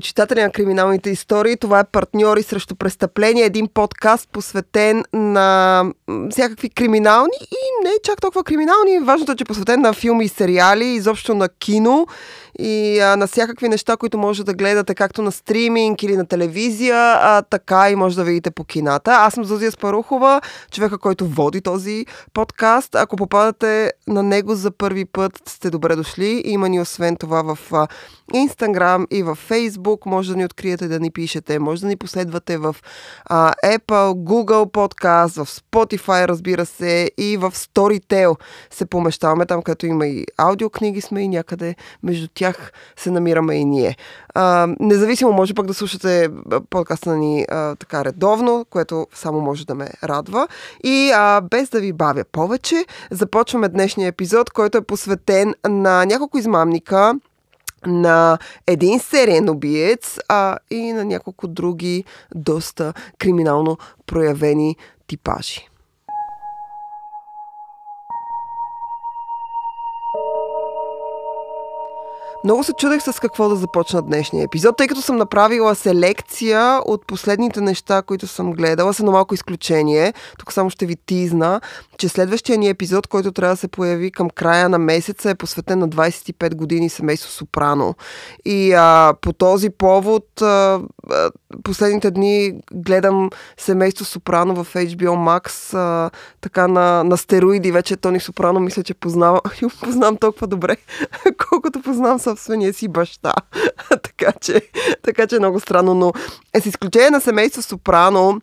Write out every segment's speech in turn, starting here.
почитатели на криминалните истории. Това е Партньори срещу престъпление, един подкаст посветен на всякакви криминални и не чак толкова криминални. Важното е, че е посветен на филми и сериали, изобщо на кино и а, на всякакви неща, които може да гледате както на стриминг или на телевизия, а така и може да видите по кината. Аз съм Зузия Спарухова, човека, който води този подкаст. Ако попадате на него за първи път, сте добре дошли. Има ни освен това в Instagram и в Facebook. Може да ни откриете да ни пишете. Може да ни последвате в а, Apple, Google Podcast, в Spotify, разбира се, и в Storytel се помещаваме там, където има и аудиокниги сме и някъде между тях се намираме и ние. А, независимо, може пък да слушате подкаста ни а, така редовно, което само може да ме радва. И а, без да ви бавя повече, започваме днешния епизод, който е посветен на няколко измамника, на един сериен убиец а, и на няколко други доста криминално проявени типажи. Много се чудех с какво да започна днешния епизод, тъй като съм направила селекция от последните неща, които съм гледала, с едно малко изключение. Тук само ще ви тизна, че следващия ни епизод, който трябва да се появи към края на месеца, е посветен на 25 години семейство Сопрано. И а, по този повод а, последните дни гледам семейство Сопрано в HBO Max, а, така на, на стероиди. Вече Тони Сопрано мисля, че познавам, познавам толкова добре, колкото познавам собствения си баща. така, че, така че е много странно, но е с изключение на семейство Сопрано,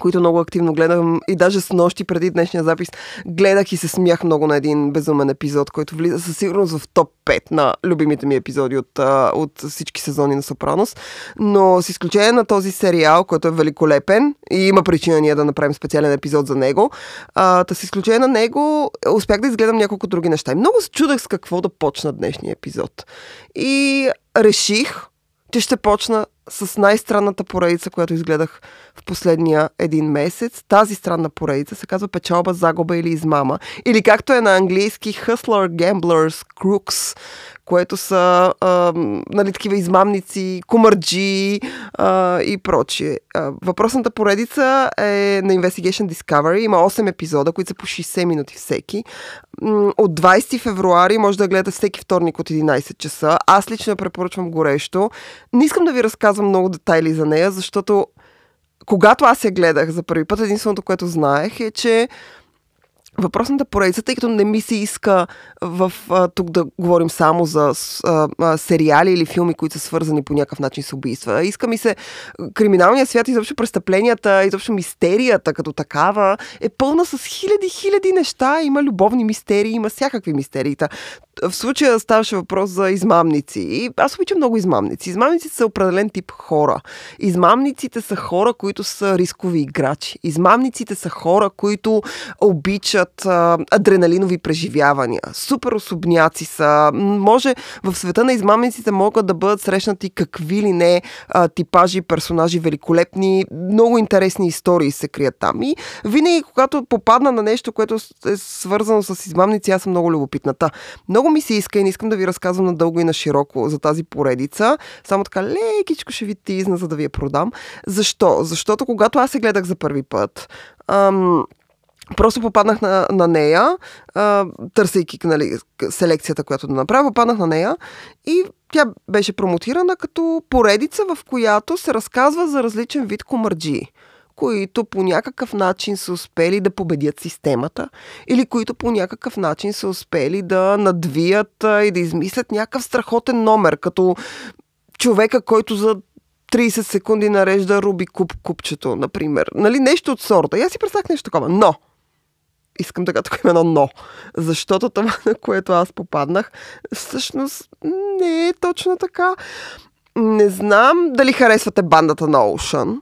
които много активно гледам и даже с нощи преди днешния запис гледах и се смях много на един безумен епизод, който влиза със сигурност в топ 5 на любимите ми епизоди от, от всички сезони на Сопранос. Но с изключение на този сериал, който е великолепен и има причина ние да направим специален епизод за него, а, с изключение на него успях да изгледам няколко други неща. И много се чудах с какво да почна днешния епизод. И реших, че ще почна с най-странната поредица, която изгледах в последния един месец. Тази странна поредица се казва Печалба, загуба или измама. Или както е на английски Hustler, Gamblers, Crooks, което са а, нали, такива измамници, кумърджи а, и прочие. Въпросната поредица е на Investigation Discovery. Има 8 епизода, които са по 60 минути всеки. От 20 февруари може да гледате всеки вторник от 11 часа. Аз лично препоръчвам горещо. Не искам да ви разказвам много детайли за нея, защото когато аз я гледах за първи път, единственото, което знаех е, че въпросната поредица, тъй като не ми се иска в, а, тук да говорим само за а, а, сериали или филми, които са свързани по някакъв начин с убийства. Иска ми се криминалният свят, изобщо престъпленията, изобщо мистерията като такава е пълна с хиляди, хиляди неща. Има любовни мистерии, има всякакви мистерии в случая ставаше въпрос за измамници. И аз обичам много измамници. Измамниците са определен тип хора. Измамниците са хора, които са рискови играчи. Измамниците са хора, които обичат а, адреналинови преживявания. Супер особняци са. Може в света на измамниците могат да бъдат срещнати какви ли не а, типажи, персонажи, великолепни, много интересни истории се крият там. И винаги, когато попадна на нещо, което е свързано с измамници, аз съм много любопитната. Много ми се иска и не искам да ви разказвам надълго и на широко за тази поредица. Само така лекичко ще ви тизна, за да ви я продам. Защо? Защото когато аз се гледах за първи път, ам, Просто попаднах на, на нея, а, търсейки нали, селекцията, която да направя, попаднах на нея и тя беше промотирана като поредица, в която се разказва за различен вид комарджии които по някакъв начин са успели да победят системата или които по някакъв начин са успели да надвият и да измислят някакъв страхотен номер, като човека, който за 30 секунди нарежда Руби Куб купчето, например. Нали, нещо от сорта. И аз си представях нещо такова. Но, искам да тук има едно но. Защото това, на което аз попаднах, всъщност не е точно така. Не знам дали харесвате бандата на Ocean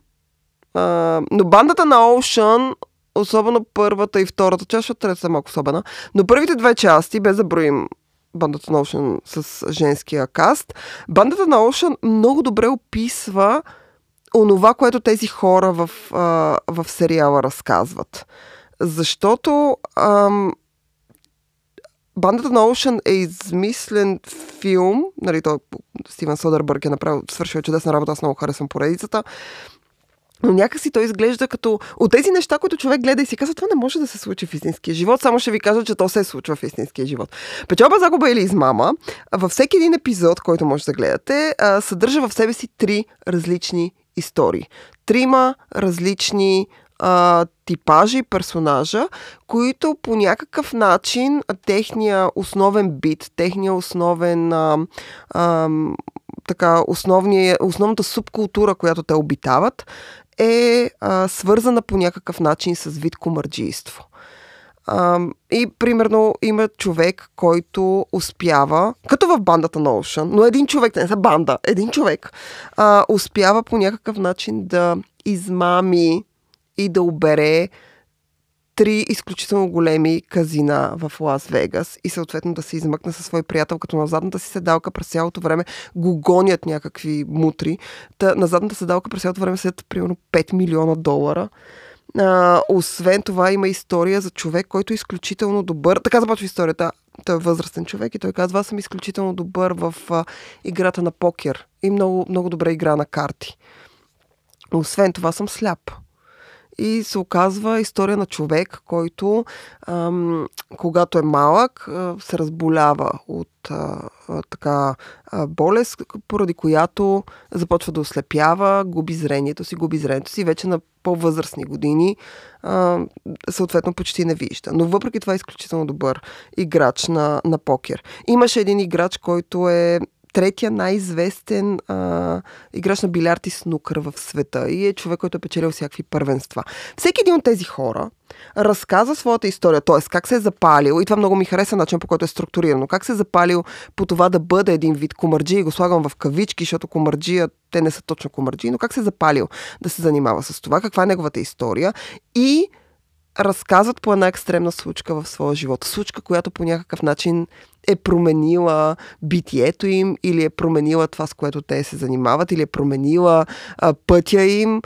но бандата на Ocean, особено първата и втората част, защото третата е малко особена, но първите две части, без да броим бандата на Ocean с женския каст, бандата на Ocean много добре описва онова, което тези хора в, а, в сериала разказват. Защото ам, Бандата на Оушен е измислен филм, нали, той Стивен Содербърг е направил, свършил чудесна работа, аз много харесвам поредицата. Но някакси той изглежда като от тези неща, които човек гледа и си казва, това не може да се случи в истинския живот. Само ще ви кажа, че то се случва в истинския живот. Печалба, загуба или измама, във всеки един епизод, който може да гледате, съдържа в себе си три различни истории. Трима различни а, типажи, персонажа, които по някакъв начин техния основен бит, техния основен а, а, така, основния, основната субкултура, която те обитават, е а, свързана по някакъв начин с вид комарджийство. А, и примерно има човек, който успява, като в бандата на Ocean, но един човек, не са банда, един човек, а, успява по някакъв начин да измами и да обере три изключително големи казина в Лас Вегас и съответно да се измъкне със свой приятел, като на задната си седалка през цялото време го гонят някакви мутри. Та, на задната седалка през цялото време седят примерно 5 милиона долара. А, освен това има история за човек, който е изключително добър. Така започва историята. Той е възрастен човек и той казва, аз съм изключително добър в а, играта на покер и много, много добре игра на карти. Освен това съм сляп и се оказва история на човек, който ам, когато е малък се разболява от а, така а, болест, поради която започва да ослепява, губи зрението си, губи зрението си вече на по-възрастни години а, съответно почти не вижда. Но въпреки това е изключително добър играч на, на покер. Имаше един играч, който е третия най-известен а, играч на билярд и снукър в света и е човек, който е печелил всякакви първенства. Всеки един от тези хора разказва своята история, т.е. как се е запалил, и това много ми хареса начин по който е структурирано, как се е запалил по това да бъде един вид комарджи, и го слагам в кавички, защото комарджия, те не са точно комарджи, но как се е запалил да се занимава с това, каква е неговата история и разказват по една екстремна случка в своя живот. Случка, която по някакъв начин е променила битието им или е променила това, с което те се занимават, или е променила а, пътя им.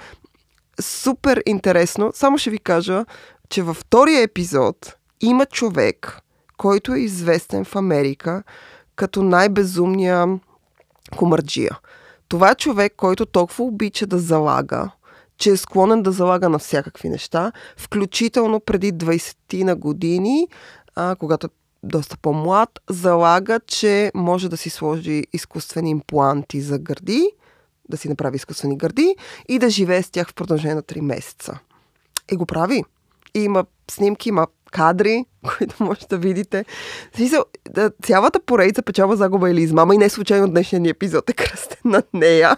Супер интересно. Само ще ви кажа, че във втория епизод има човек, който е известен в Америка като най-безумния комарджия. Това е човек, който толкова обича да залага, че е склонен да залага на всякакви неща, включително преди 20 на години, а, когато е доста по-млад, залага, че може да си сложи изкуствени импланти за гърди, да си направи изкуствени гърди и да живее с тях в продължение на 3 месеца. И го прави. И има снимки, има кадри, които може да видите. Цялата поредица печава загуба или измама и не случайно днешния ни епизод е кръстен на нея.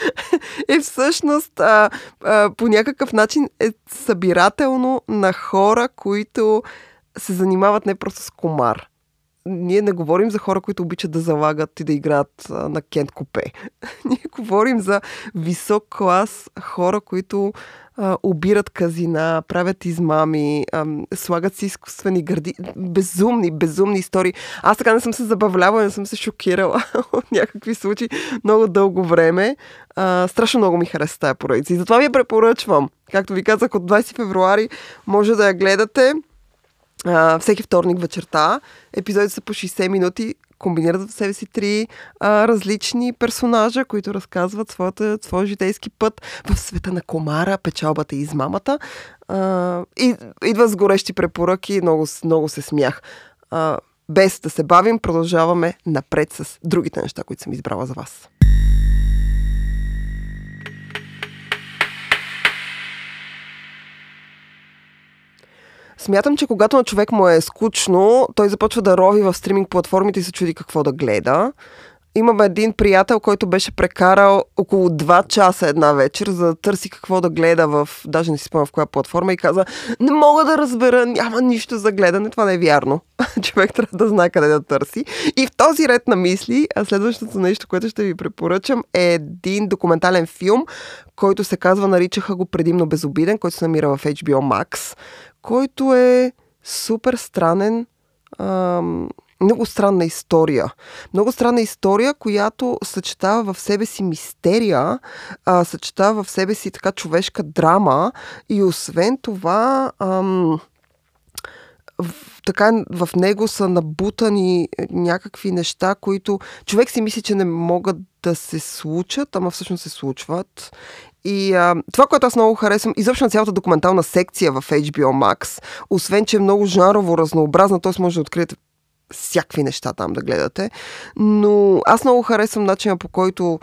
е всъщност а, а, по някакъв начин е събирателно на хора, които се занимават не просто с комар. Ние не говорим за хора, които обичат да залагат и да играят а, на кент купе. Ние говорим за висок клас хора, които а, обират казина, правят измами, а, слагат си изкуствени гърди. Безумни, безумни истории. Аз така не съм се забавлявала, не съм се шокирала от някакви случаи много дълго време. А, страшно много ми хареса тази поредица. И затова ви я препоръчвам. Както ви казах, от 20 февруари може да я гледате. А, всеки вторник вечерта. Епизодите са по 60 минути комбинират в себе си три а, различни персонажа, които разказват своята, своя житейски път в света на комара, печалбата и измамата. А, и идва с горещи препоръки, много, много се смях. А, без да се бавим, продължаваме напред с другите неща, които съм избрала за вас. Смятам, че когато на човек му е скучно, той започва да рови в стриминг платформите и се чуди какво да гледа. Имам един приятел, който беше прекарал около 2 часа една вечер, за да търси какво да гледа в, даже не си спомня в коя платформа и каза, не мога да разбера, няма нищо за гледане, това не е вярно. Човек трябва да знае къде да търси. И в този ред на мисли, а следващото нещо, което ще ви препоръчам е един документален филм, който се казва, наричаха го предимно безобиден, който се намира в HBO Max, който е супер странен, ам, много странна история. Много странна история, която съчетава в себе си мистерия, а, съчетава в себе си така човешка драма и освен това ам, в, така в него са набутани някакви неща, които човек си мисли, че не могат да се случат, ама всъщност се случват. И а, това, което аз много харесвам, изобщо на цялата документална секция в HBO Max, освен, че е много жанрово разнообразна, т.е. може да откриете всякакви неща там да гледате. Но аз много харесвам начина по който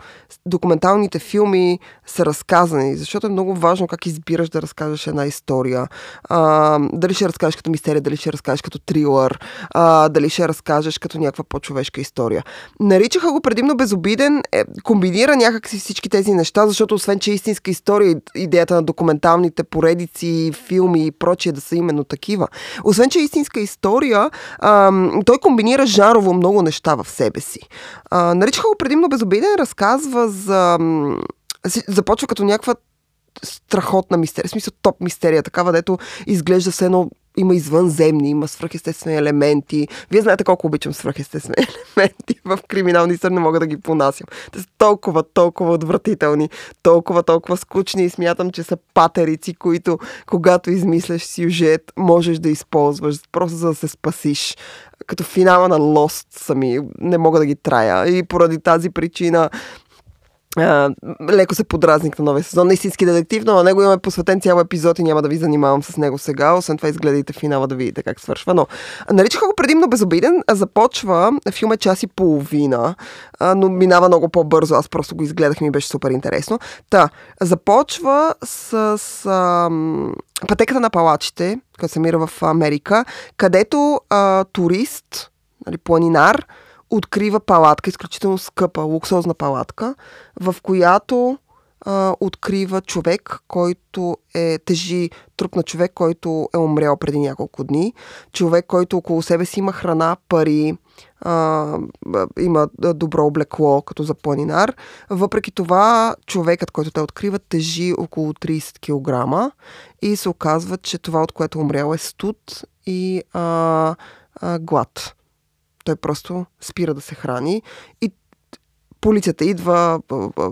документалните филми са разказани, защото е много важно как избираш да разкажеш една история. А, дали ще разкажеш като мистерия, дали ще разкажеш като трилър, а, дали ще разкажеш като някаква по-човешка история. Наричаха го предимно безобиден, е, комбинира някакси всички тези неща, защото освен, че е истинска история, идеята на документалните поредици, филми и прочие да са именно такива. Освен, че е истинска история, а, той комбинира жарово много неща в себе си. А, наричаха го предимно безобиден, разказва за... Започва като някаква страхотна мистерия, в смисъл топ мистерия, такава, дето изглежда все едно има извънземни, има свръхестествени елементи. Вие знаете колко обичам свръхестествени елементи в криминални сър, не мога да ги понасям. Те са толкова, толкова отвратителни, толкова, толкова скучни и смятам, че са патерици, които когато измисляш сюжет, можеш да използваш, просто за да се спасиш. Като финала на Lost сами, не мога да ги трая. И поради тази причина леко се подразник на новия сезон. Истински детектив, но на него имаме посветен цял епизод и няма да ви занимавам с него сега. Освен това изгледайте финала да видите как свършва. Но наричаха го предимно безобиден. Започва, филм е час и половина, а, но минава много по-бързо. Аз просто го изгледах и ми беше супер интересно. Та, започва с, с пътеката на палачите, която се мира в Америка, където а, турист, нали, планинар, открива палатка, изключително скъпа, луксозна палатка, в която а, открива човек, който е тежи труп на човек, който е умрял преди няколко дни. Човек, който около себе си има храна, пари, а, има добро облекло, като за планинар. Въпреки това, човекът, който те открива, тежи около 30 кг и се оказва, че това, от което е умрял е студ и а, а, глад. Той просто спира да се храни и полицията идва,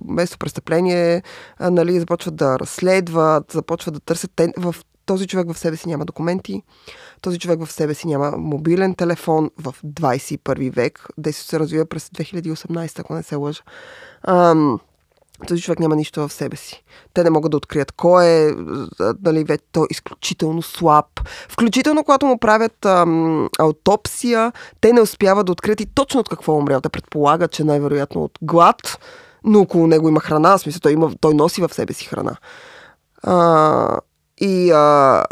место престъпление, нали, започват да разследват, започват да търсят. Те, в този човек в себе си няма документи, този човек в себе си няма мобилен телефон в 21 век. Действието се развива през 2018, ако не се лъжа. Ам, този човек няма нищо в себе си. Те не могат да открият кой е, нали, вече той е изключително слаб. Включително, когато му правят ам, аутопсия, те не успяват да открият и точно от какво е умрял. Те предполагат, че най-вероятно от глад, но около него има храна, в смисъл, той, има, той носи в себе си храна. А, и а,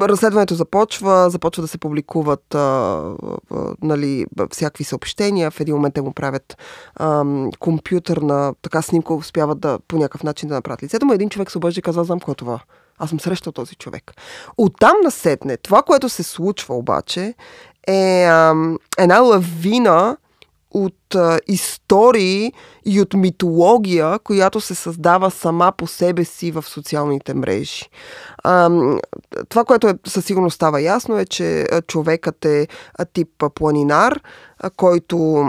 разследването започва, започва да се публикуват а, а, нали, всякакви съобщения. В един момент те му правят а, компютърна така снимка, успяват да по някакъв начин да направят лицето му. Един човек се обържи и казва, знам кой е това. Аз съм срещал този човек. Оттам насетне, това, което се случва обаче, е а, една лавина от а, истории и от митология, която се създава сама по себе си в социалните мрежи. А, това, което е, със сигурност става ясно е, че човекът е тип планинар, който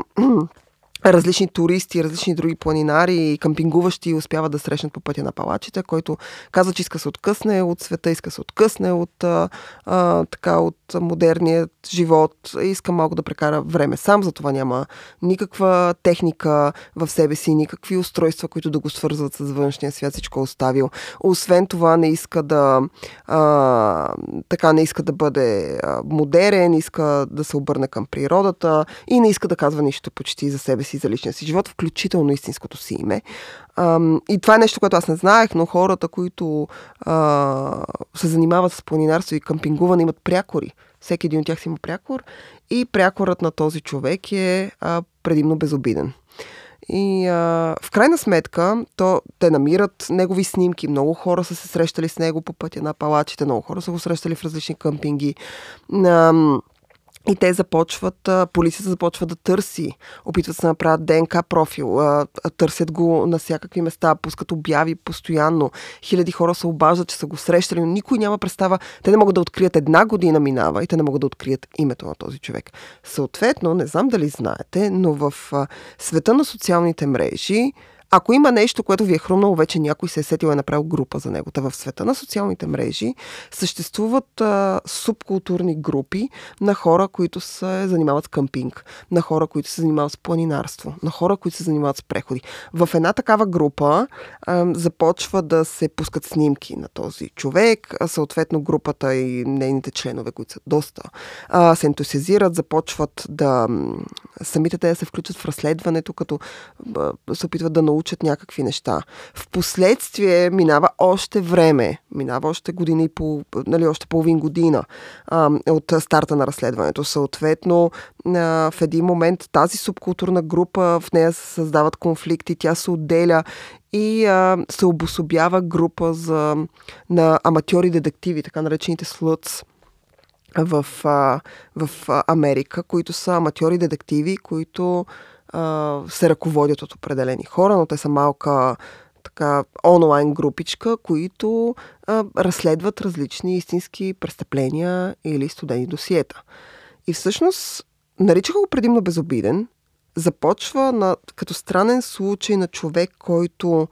различни туристи, различни други планинари и кампингуващи успяват да срещнат по пътя на палачите, който казва, че иска се откъсне от света, иска се откъсне от, а, а, така, от модерният живот, иска малко да прекара време сам, затова няма никаква техника в себе си, никакви устройства, които да го свързват с външния свят, всичко е оставил. Освен това не иска да а, така не иска да бъде модерен, иска да се обърне към природата и не иска да казва нищо почти за себе си си за личния си живот, включително истинското си име. Ам, и това е нещо, което аз не знаех, но хората, които а, се занимават с планинарство и кампингуване, имат прякори. Всеки един от тях си има прякор и прякорът на този човек е а, предимно безобиден. И а, в крайна сметка, то, те намират негови снимки. Много хора са се срещали с него по пътя на палачите, много хора са го срещали в различни къмпинги. А, и те започват, полицията започва да търси, опитват се да направят ДНК профил, търсят го на всякакви места, пускат обяви постоянно. Хиляди хора се обаждат, че са го срещали, но никой няма представа. Те не могат да открият една година минава и те не могат да открият името на този човек. Съответно, не знам дали знаете, но в света на социалните мрежи ако има нещо, което ви е хрумнало, вече някой се е сетил е направил група за него. Та в света на социалните мрежи съществуват а, субкултурни групи на хора, които се занимават с къмпинг, на хора, които се занимават с планинарство, на хора, които се занимават с преходи. В една такава група а, започва да се пускат снимки на този човек, а съответно групата и нейните членове, които са доста, а, се ентусиазират, започват да самите те да се включат в разследването, като а, се опитват да научат някакви неща. Впоследствие минава още време, минава още година и пол, нали, още половин година а, от старта на разследването. Съответно, а, в един момент тази субкултурна група, в нея се създават конфликти, тя се отделя и а, се обособява група за, на аматьори детективи, така наречените слъц в, а, в Америка, които са аматьори детективи, които се ръководят от определени хора, но те са малка така онлайн групичка, които а, разследват различни истински престъпления или студени досиета. И всъщност наричаха го предимно безобиден. Започва на, като странен случай на човек, който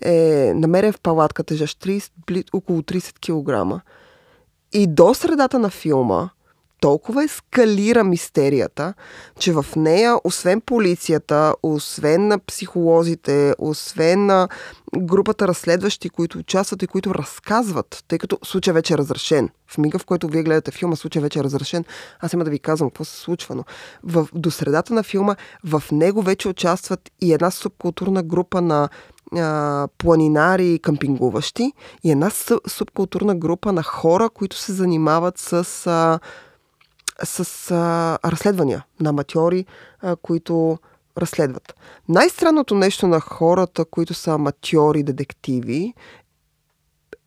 е намерен в палатка, тежащ 30, около 30 кг. И до средата на филма толкова ескалира мистерията, че в нея, освен полицията, освен на психолозите, освен на групата разследващи, които участват и които разказват, тъй като случай вече е разрешен. В мига, в който вие гледате филма, случай вече е разрешен. Аз има да ви казвам какво се случва, но в, до средата на филма в него вече участват и една субкултурна група на планинари и къмпингуващи и една субкултурна група на хора, които се занимават с а, с а, разследвания на аматьори, а, които разследват. Най-странното нещо на хората, които са аматьори, детективи,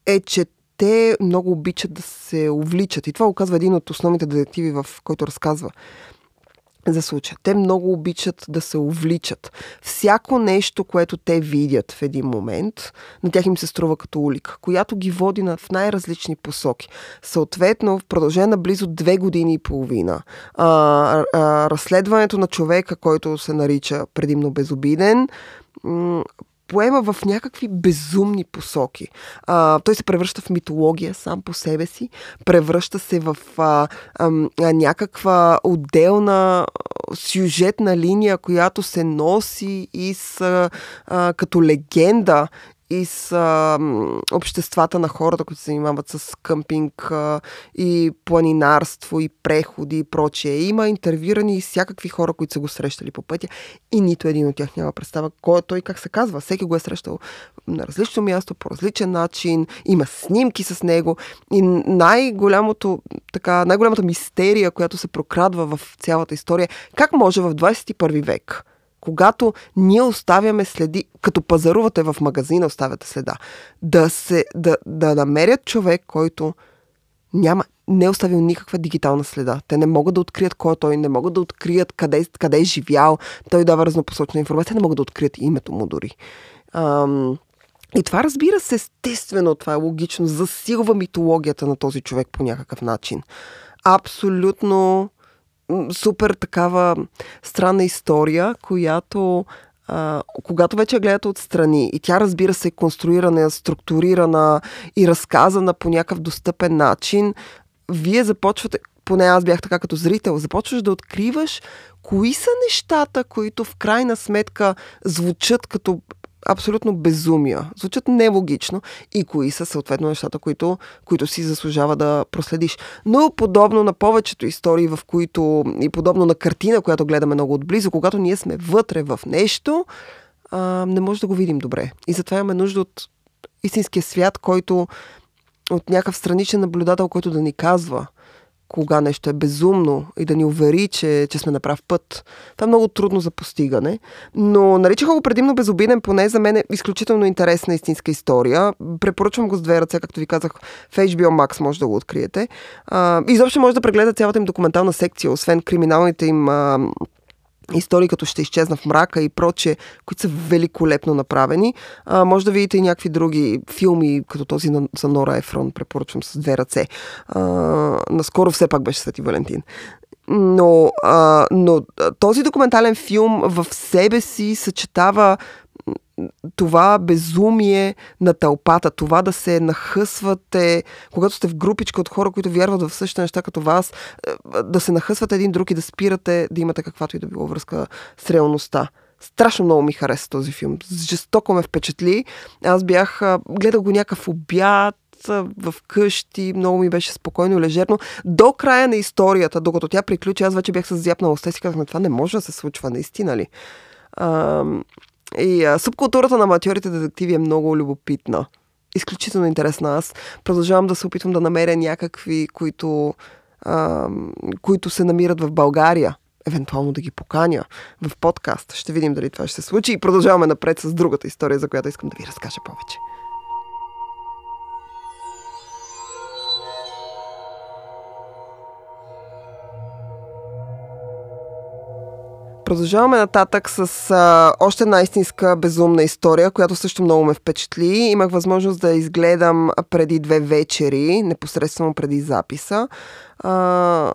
е, че те много обичат да се увличат. И това оказва един от основните детективи, в който разказва за случая. Те много обичат да се увличат. Всяко нещо, което те видят в един момент, на тях им се струва като улика, която ги води в най-различни посоки. Съответно, в продължение на близо две години и половина, а, а, разследването на човека, който се нарича предимно безобиден, поема в някакви безумни посоки. А, той се превръща в митология сам по себе си, превръща се в а, а, някаква отделна сюжетна линия, която се носи и с, а, като легенда и с а, обществата на хората, които се занимават с къмпинг а, и планинарство и преходи и прочее. Има интервюрани и всякакви хора, които са го срещали по пътя и нито един от тях няма представа кой е той как се казва. Всеки го е срещал на различно място, по различен начин, има снимки с него и най-голямото, така, най-голямата мистерия, която се прокрадва в цялата история, как може в 21 век когато ние оставяме следи, като пазарувате в магазина, оставяте следа, да, се, да, да намерят човек, който няма, не е оставил никаква дигитална следа. Те не могат да открият кой е той, не могат да открият къде, къде е живял. Той дава разнопосочна информация, не могат да открият името му дори. Ам, и това, разбира се, естествено, това е логично, засилва митологията на този човек по някакъв начин. Абсолютно супер такава странна история, която когато вече гледате отстрани и тя разбира се е конструирана, структурирана и разказана по някакъв достъпен начин, вие започвате, поне аз бях така като зрител, започваш да откриваш кои са нещата, които в крайна сметка звучат като абсолютно безумия. Звучат нелогично и кои са съответно нещата, които, които си заслужава да проследиш. Но подобно на повечето истории, в които и подобно на картина, която гледаме много отблизо, когато ние сме вътре в нещо, а, не може да го видим добре. И затова имаме нужда от истинския свят, който от някакъв страничен наблюдател, който да ни казва – кога нещо е безумно и да ни увери, че, че сме на прав път. Това е много трудно за постигане, но наричаха го предимно безобиден, поне за мен е изключително интересна истинска история. Препоръчвам го с две ръце, както ви казах, в HBO Max може да го откриете. А, изобщо може да прегледате цялата им документална секция, освен криминалните им а, истории като ще изчезна в мрака и проче, които са великолепно направени. А, може да видите и някакви други филми, като този на, за Нора Ефрон, препоръчвам с две ръце. А, наскоро все пак беше Свети Валентин. Но, а, но този документален филм в себе си съчетава това безумие на тълпата, това да се нахъсвате, когато сте в групичка от хора, които вярват в същите неща като вас, да се нахъсвате един друг и да спирате да имате каквато и да било връзка с реалността. Страшно много ми хареса този филм. Жестоко ме впечатли. Аз бях, гледал го някакъв обяд, в къщи, много ми беше спокойно и лежерно. До края на историята, докато тя приключи, аз вече бях с зяпнала и си казах, това не може да се случва, наистина ли? А, и а, субкултурата на аматьорите детективи е много любопитна. Изключително интересна. Аз продължавам да се опитвам да намеря някакви, които, а, които се намират в България евентуално да ги поканя в подкаст. Ще видим дали това ще се случи и продължаваме напред с другата история, за която искам да ви разкажа повече. Продължаваме нататък с а, още една истинска безумна история, която също много ме впечатли. Имах възможност да изгледам преди две вечери, непосредствено преди записа. А,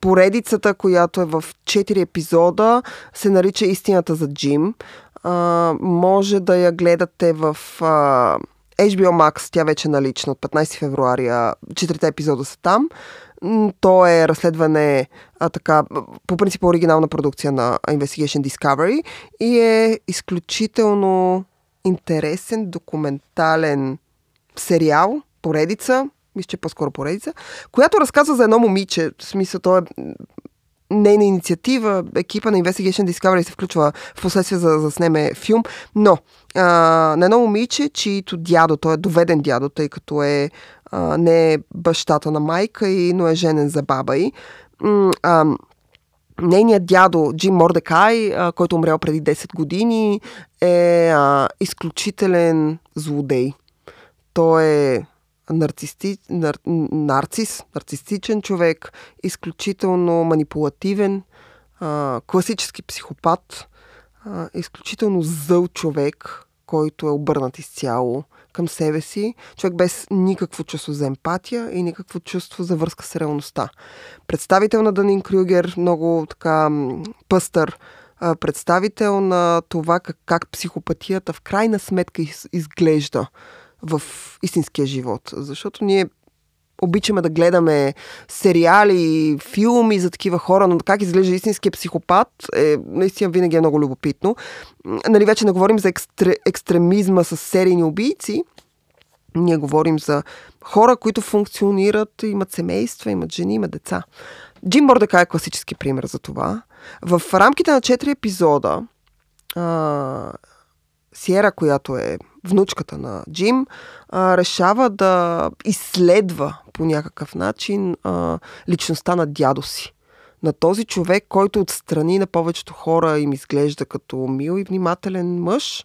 поредицата, която е в 4 епизода, се нарича Истината за Джим. А, може да я гледате в а, HBO Max, тя вече е налична от 15 февруари. Четирите епизода са там. То е разследване, а, така, по принцип оригинална продукция на Investigation Discovery и е изключително интересен документален сериал, поредица, мисля, че е по-скоро поредица, която разказва за едно момиче. В смисъл, то е нейна инициатива, екипа на Investigation Discovery се включва в последствие за да снеме филм, но а, на едно момиче, чието дядо, той е доведен дядо, тъй като е а, не е бащата на майка и, но е женен за баба й. А, Нейният дядо Джим Мордекай, а, който умрял преди 10 години, е а, изключителен злодей. Той е нарцисти, нар, нарцис, нарцистичен човек, изключително манипулативен, а, класически психопат, а, изключително зъл човек, който е обърнат изцяло към себе си, човек без никакво чувство за емпатия и никакво чувство за връзка с реалността. Представител на Данин Крюгер, много така пъстър, представител на това как, как психопатията в крайна сметка из, изглежда в истинския живот. Защото ние обичаме да гледаме сериали, филми за такива хора, но как изглежда истинския психопат е наистина винаги е много любопитно. Нали, вече не говорим за екстре, екстремизма с серийни убийци, ние говорим за хора, които функционират, имат семейства, имат жени, имат деца. Джим Мордека е класически пример за това. В рамките на 4 епизода а, Сиера, която е внучката на Джим, а, решава да изследва по някакъв начин а, личността на дядо си. На този човек, който отстрани на повечето хора им изглежда като мил и внимателен мъж,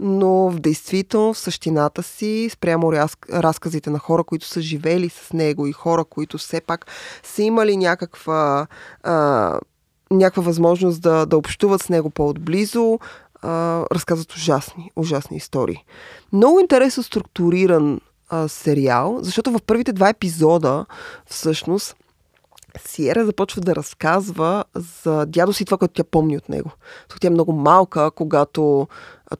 но в действително в същината си, спрямо разказите на хора, които са живели с него и хора, които все пак са имали някаква, а, някаква възможност да, да общуват с него по-отблизо, разказват ужасни, ужасни истории. Много интересно структуриран а, сериал, защото в първите два епизода всъщност Сиера започва да разказва за дядо си това, което тя помни от него. Тя е много малка, когато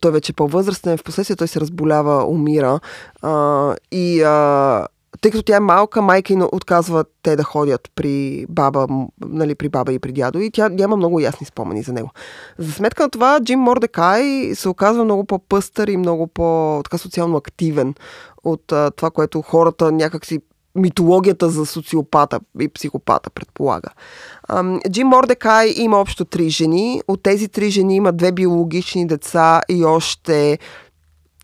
той вече е по-възрастен, в последствие той се разболява, умира. А, и а, тъй като тя е малка, майка и отказва те да ходят при баба, нали, при баба и при дядо и тя няма много ясни спомени за него. За сметка на това, Джим Мордекай се оказва много по-пъстър и много по-така социално активен от а, това, което хората някакси митологията за социопата и психопата предполага. Джим Мордекай има общо три жени. От тези три жени има две биологични деца и още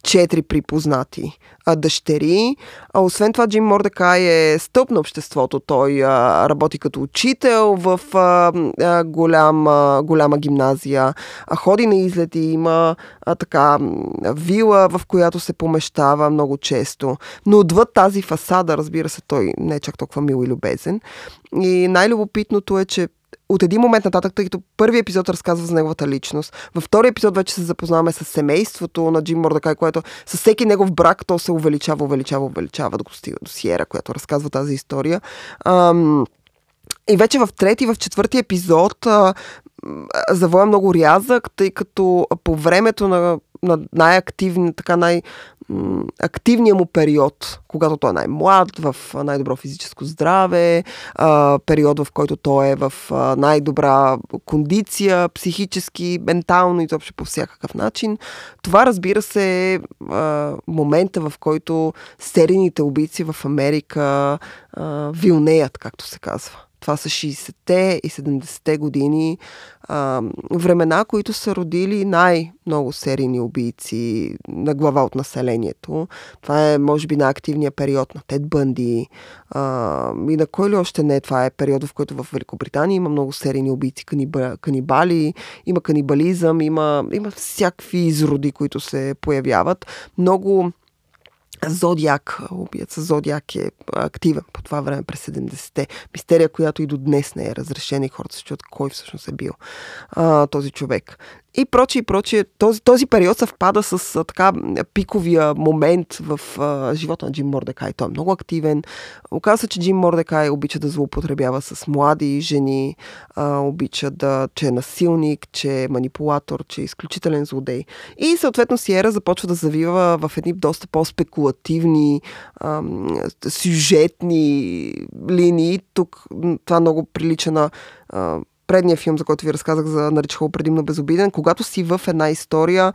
четири припознати а, дъщери. А, освен това, Джим Мордекай е стълб на обществото. Той а, работи като учител в а, а, голям, а, голяма гимназия, а, ходи на излети, има а, така вила, в която се помещава много често. Но отвъд тази фасада, разбира се, той не е чак толкова мил и любезен. И най-любопитното е, че от един момент нататък, тъй като първи епизод разказва за неговата личност, във втори епизод вече се запознаваме с семейството на Джим Мордакай, което с всеки негов брак то се увеличава, увеличава, увеличава, докато стига до Сиера, която разказва тази история. Ам, и вече в трети, в четвърти епизод а, завоя много рязък, тъй като по времето на на най-активни, така най- активния му период, когато той е най-млад, в най-добро физическо здраве, период, в който той е в най-добра кондиция, психически, ментално и изобщо по всякакъв начин. Това, разбира се, е момента, в който серийните убийци в Америка вилнеят, както се казва. Това са 60-те и 70-те години. А, времена, които са родили най-много серийни убийци на глава от населението. Това е, може би, най-активният период на Тед Бънди. А, и на кой ли още не? Това е период, в който в Великобритания има много серийни убийци, каниба, канибали, има канибализъм, има, има всякакви изроди, които се появяват. Много Зодиак, убиеца Зодиак е активен по това време през 70-те. Мистерия, която и до днес не е разрешена и хората се чуят кой всъщност е бил а, този човек и прочие, и прочие. Този, този период съвпада с а, така пиковия момент в а, живота на Джим Мордекай. Той е много активен. Оказва се, че Джим Мордекай обича да злоупотребява с млади жени, а, обича да, че е насилник, че е манипулатор, че е изключителен злодей. И съответно Сиера започва да завива в едни доста по-спекулативни, а, сюжетни линии. Тук това много прилича на а, предния филм, за който ви разказах, за наричаха предимно безобиден, когато си в една история,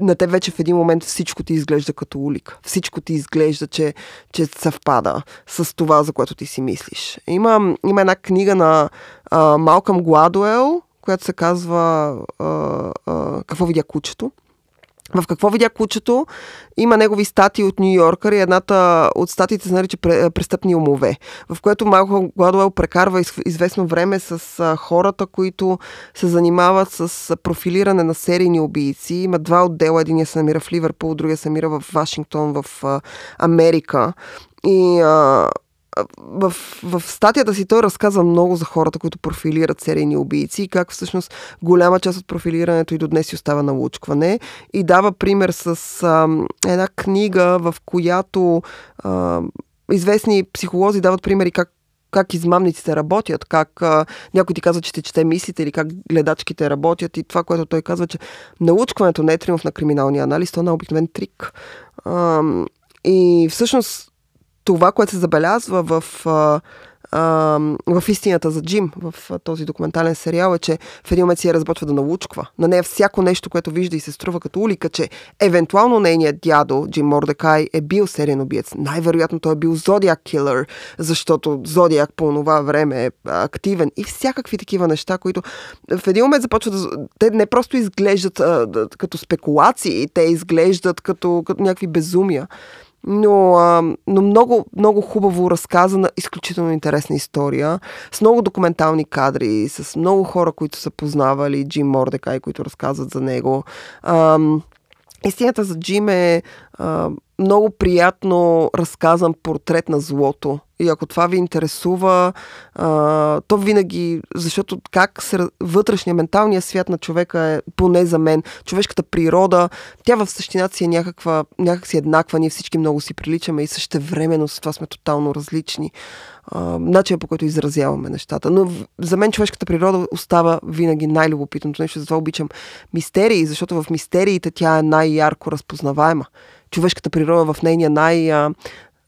на те вече в един момент всичко ти изглежда като улика. Всичко ти изглежда, че, че съвпада с това, за което ти си мислиш. Има, има една книга на Малкъм Гладуел, която се казва а, а, Какво видя кучето? В какво видя кучето? Има негови статии от Нью Йоркър и едната от статиите се нарича Престъпни умове, в което Малко Гладуел прекарва известно време с хората, които се занимават с профилиране на серийни убийци. Има два отдела, единия се намира в Ливърпул, другия се намира в Вашингтон, в Америка. И а, в, в статията си той разказва много за хората, които профилират серийни убийци и как всъщност голяма част от профилирането и до днес си остава налучкване. И дава пример с а, една книга, в която а, известни психолози дават примери как как измамниците работят, как а, някой ти казва, че те чете мислите или как гледачките работят и това, което той казва, че научкването не е триумф на криминалния анализ, то е на обикновен трик. А, и всъщност това, което се забелязва в, а, а, в истината за Джим, в този документален сериал, е, че в един момент си я разбочва да научква. На нея всяко нещо, което вижда и се струва като улика, че евентуално нейният дядо, Джим Мордекай, е бил сериен убиец. Най-вероятно той е бил Зодиак килър, защото Зодиак по това време е активен и всякакви такива неща, които в един момент започват да... Те не просто изглеждат а, като спекулации, те изглеждат като, като някакви безумия но, а, но много, много хубаво разказана, изключително интересна история, с много документални кадри, с много хора, които са познавали Джим Мордекай, които разказват за него. А, истината за Джим е а, много приятно разказан портрет на злото. И ако това ви интересува, то винаги, защото как се, вътрешния, менталния свят на човека е, поне за мен, човешката природа, тя в същината си е някаква, някакси еднаква, ние всички много си приличаме и също времено с това сме тотално различни. начинът по който изразяваме нещата. Но за мен човешката природа остава винаги най-любопитното нещо, затова обичам мистерии, защото в мистериите тя е най-ярко разпознаваема човешката природа в нейния най, а,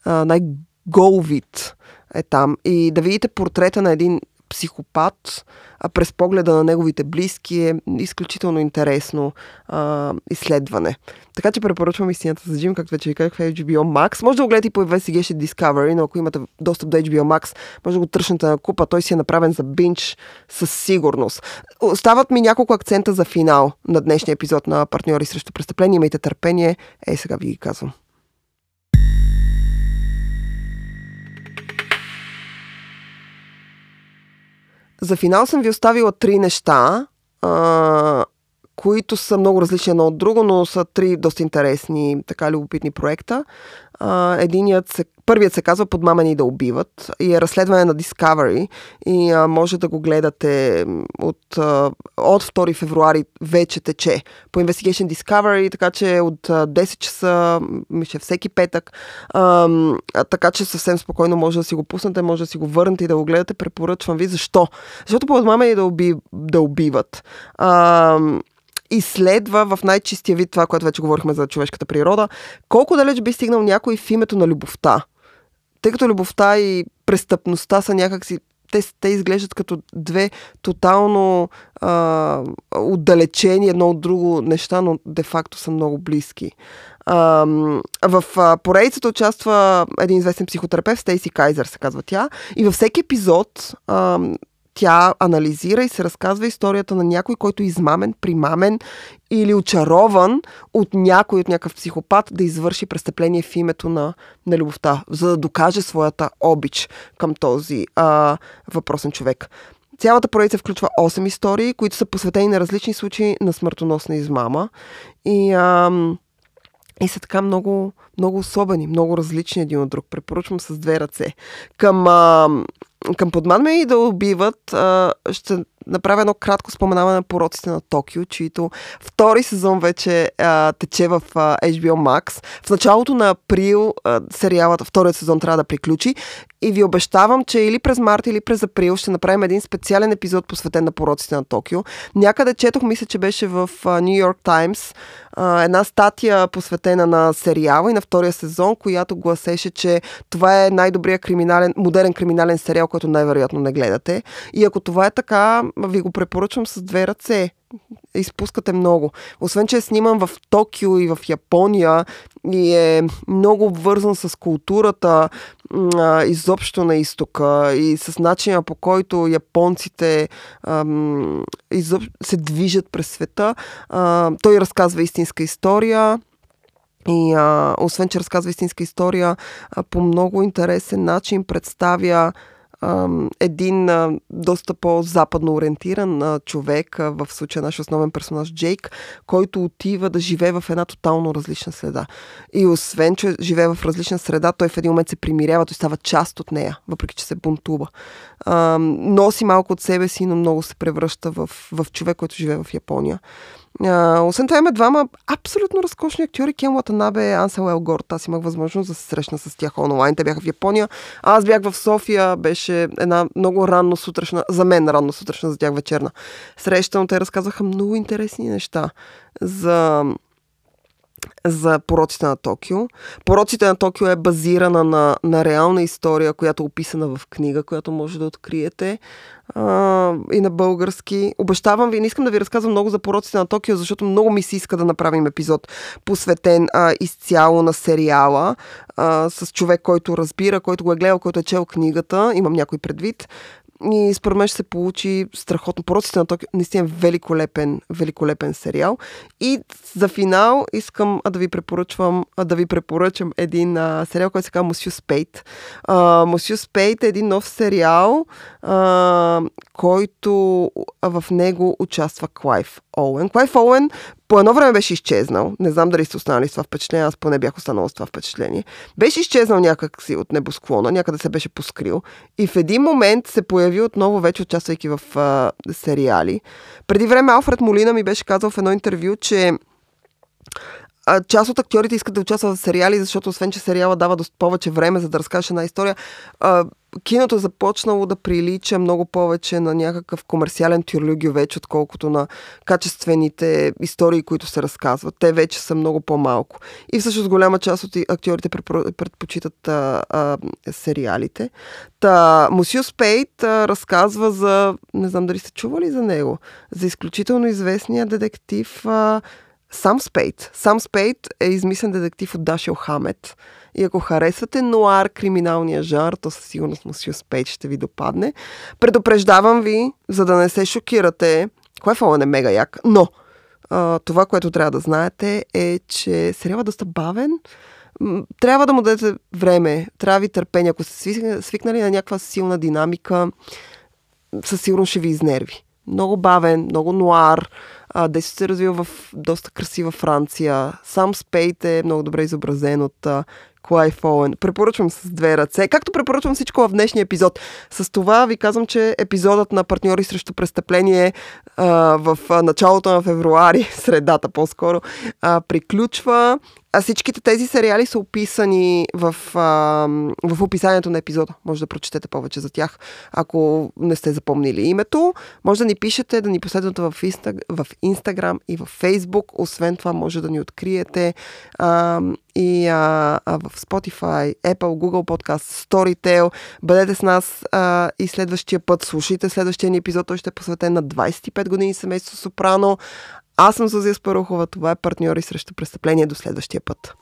най-гол вид е там. И да видите портрета на един психопат а през погледа на неговите близки е изключително интересно а, изследване. Така че препоръчвам истината за Джим, както вече ви казах в HBO Max. Може да го гледате и по Investigation Discovery, но ако имате достъп до HBO Max, може да го тръщнете на купа. Той си е направен за бинч със сигурност. Остават ми няколко акцента за финал на днешния епизод на Партньори срещу престъпление. Имайте търпение. Ей, сега ви ги казвам. За финал съм ви оставила три неща, а, които са много различни едно от друго, но са три доста интересни, така любопитни проекта. Единият се, първият се казва Подмамени да убиват и е разследване на Discovery и а, може да го гледате от, а, от 2 февруари вече тече по Investigation Discovery, така че от а, 10 часа, мисля всеки петък, а, така че съвсем спокойно може да си го пуснете, може да си го върнете и да го гледате. Препоръчвам ви. Защо? Защото Подмамени да, уби, да убиват. А, изследва в най-чистия вид това, което вече говорихме за човешката природа, колко далеч би стигнал някой в името на любовта. Тъй като любовта и престъпността са някакси те, те изглеждат като две тотално а, отдалечени едно от друго неща, но де-факто са много близки. В поредицата участва един известен психотерапевт, Стейси Кайзер се казва тя, и във всеки епизод тя анализира и се разказва историята на някой, който е измамен, примамен или очарован от някой, от някакъв психопат да извърши престъпление в името на, на любовта, за да докаже своята обич към този а, въпросен човек. Цялата поредица включва 8 истории, които са посветени на различни случаи на смъртоносна измама. И, а, и са така много, много особени, много различни един от друг. Препоръчвам с две ръце. Към а, към подман и да убиват, а, ще направя едно кратко споменаване на пороците на Токио, чието втори сезон вече а, тече в а, HBO Max. В началото на април а, сериалът, вторият сезон трябва да приключи и ви обещавам, че или през март, или през април ще направим един специален епизод посветен на пороците на Токио. Някъде четох, мисля, че беше в Нью Йорк Таймс, една статия посветена на сериала и на втория сезон, която гласеше, че това е най-добрият криминален, модерен криминален сериал, който най-вероятно не гледате. И ако това е така, ви го препоръчвам с две ръце изпускате много. Освен, че е сниман в Токио и в Япония и е много обвързан с културата а, изобщо на изтока и с начина по който японците ам, изоб... се движат през света. А, той разказва истинска история. И а, освен, че разказва истинска история, а, по много интересен начин представя един а, доста по-западно ориентиран а, човек, а, в случая наш основен персонаж Джейк, който отива да живее в една тотално различна среда. И освен, че живее в различна среда, той в един момент се примирява, той става част от нея, въпреки че се бунтува. А, носи малко от себе си, но много се превръща в, в човек, който живее в Япония. Освен това има двама абсолютно разкошни актьори. Кен Латанабе, Ансел Елгорт. Аз имах възможност да се срещна с тях онлайн. Те бяха в Япония. Аз бях в София. Беше една много ранно сутрешна, за мен ранно сутрешна, за тях вечерна среща, но те разказваха много интересни неща за за пороците на Токио. Пороците на Токио е базирана на, на реална история, която е описана в книга, която може да откриете а, и на български. Обещавам ви, не искам да ви разказвам много за пороците на Токио, защото много ми се иска да направим епизод посветен а, изцяло на сериала а, с човек, който разбира, който го е гледал, който е чел книгата. Имам някой предвид. И според мен ще се получи страхотно. Пороците на Токио наистина е великолепен, великолепен сериал. И за финал искам да ви препоръчвам, да ви препоръчам един а, сериал, който се казва Мусю Спейт. Мусю Спейт е един нов сериал, а, който а, в него участва Клайв Оуен. Клайв Оуен по едно време беше изчезнал. Не знам дали сте останали с това впечатление, аз поне бях останала с това впечатление. Беше изчезнал някак си от небосклона, някъде се беше поскрил и в един момент се появи отново, вече участвайки в а, сериали. Преди време Алфред Молина ми беше казал в едно интервю, че а, част от актьорите искат да участват в сериали, защото освен, че сериала дава доста повече време за да разкажеш една история, а, киното е започнало да прилича много повече на някакъв комерциален тюрлюгио вече, отколкото на качествените истории, които се разказват. Те вече са много по-малко. И всъщност голяма част от актьорите предпочитат а, а, сериалите. Та, Мусио Спейт а, разказва за, не знам дали сте чували за него, за изключително известния детектив а, Сам Спейт. Сам Спейт е измислен детектив от Дашил Хамет. И ако харесвате нуар, криминалния жар, то със сигурност Мусио Спейт ще ви допадне. Предупреждавам ви, за да не се шокирате. Кой фалън е мега як, но а, това, което трябва да знаете е, че сериалът е доста бавен. Трябва да му дадете време, трябва ви търпение. Ако сте свикнали на някаква силна динамика, със сигурност ще ви изнерви. Много бавен, много нуар, Действието се развива в доста красива Франция. Сам Спейт е много добре изобразен от Клайв Оуен. Препоръчвам с две ръце. Както препоръчвам всичко в днешния епизод. С това ви казвам, че епизодът на партньори срещу престъпление а, в началото на февруари, средата по-скоро, а, приключва а всичките тези сериали са описани в, а, в описанието на епизода. Може да прочетете повече за тях, ако не сте запомнили името. Може да ни пишете, да ни последвате в, инста, в Instagram и в Facebook. Освен това, може да ни откриете а, и а, а, в Spotify, Apple, Google Podcast, Storytel. Бъдете с нас а, и следващия път. Слушайте следващия ни епизод. Той ще е посветен на 25 години семейство Сопрано. Аз съм Зузия Спарухова. Това е партньори срещу престъпление. До следващия път.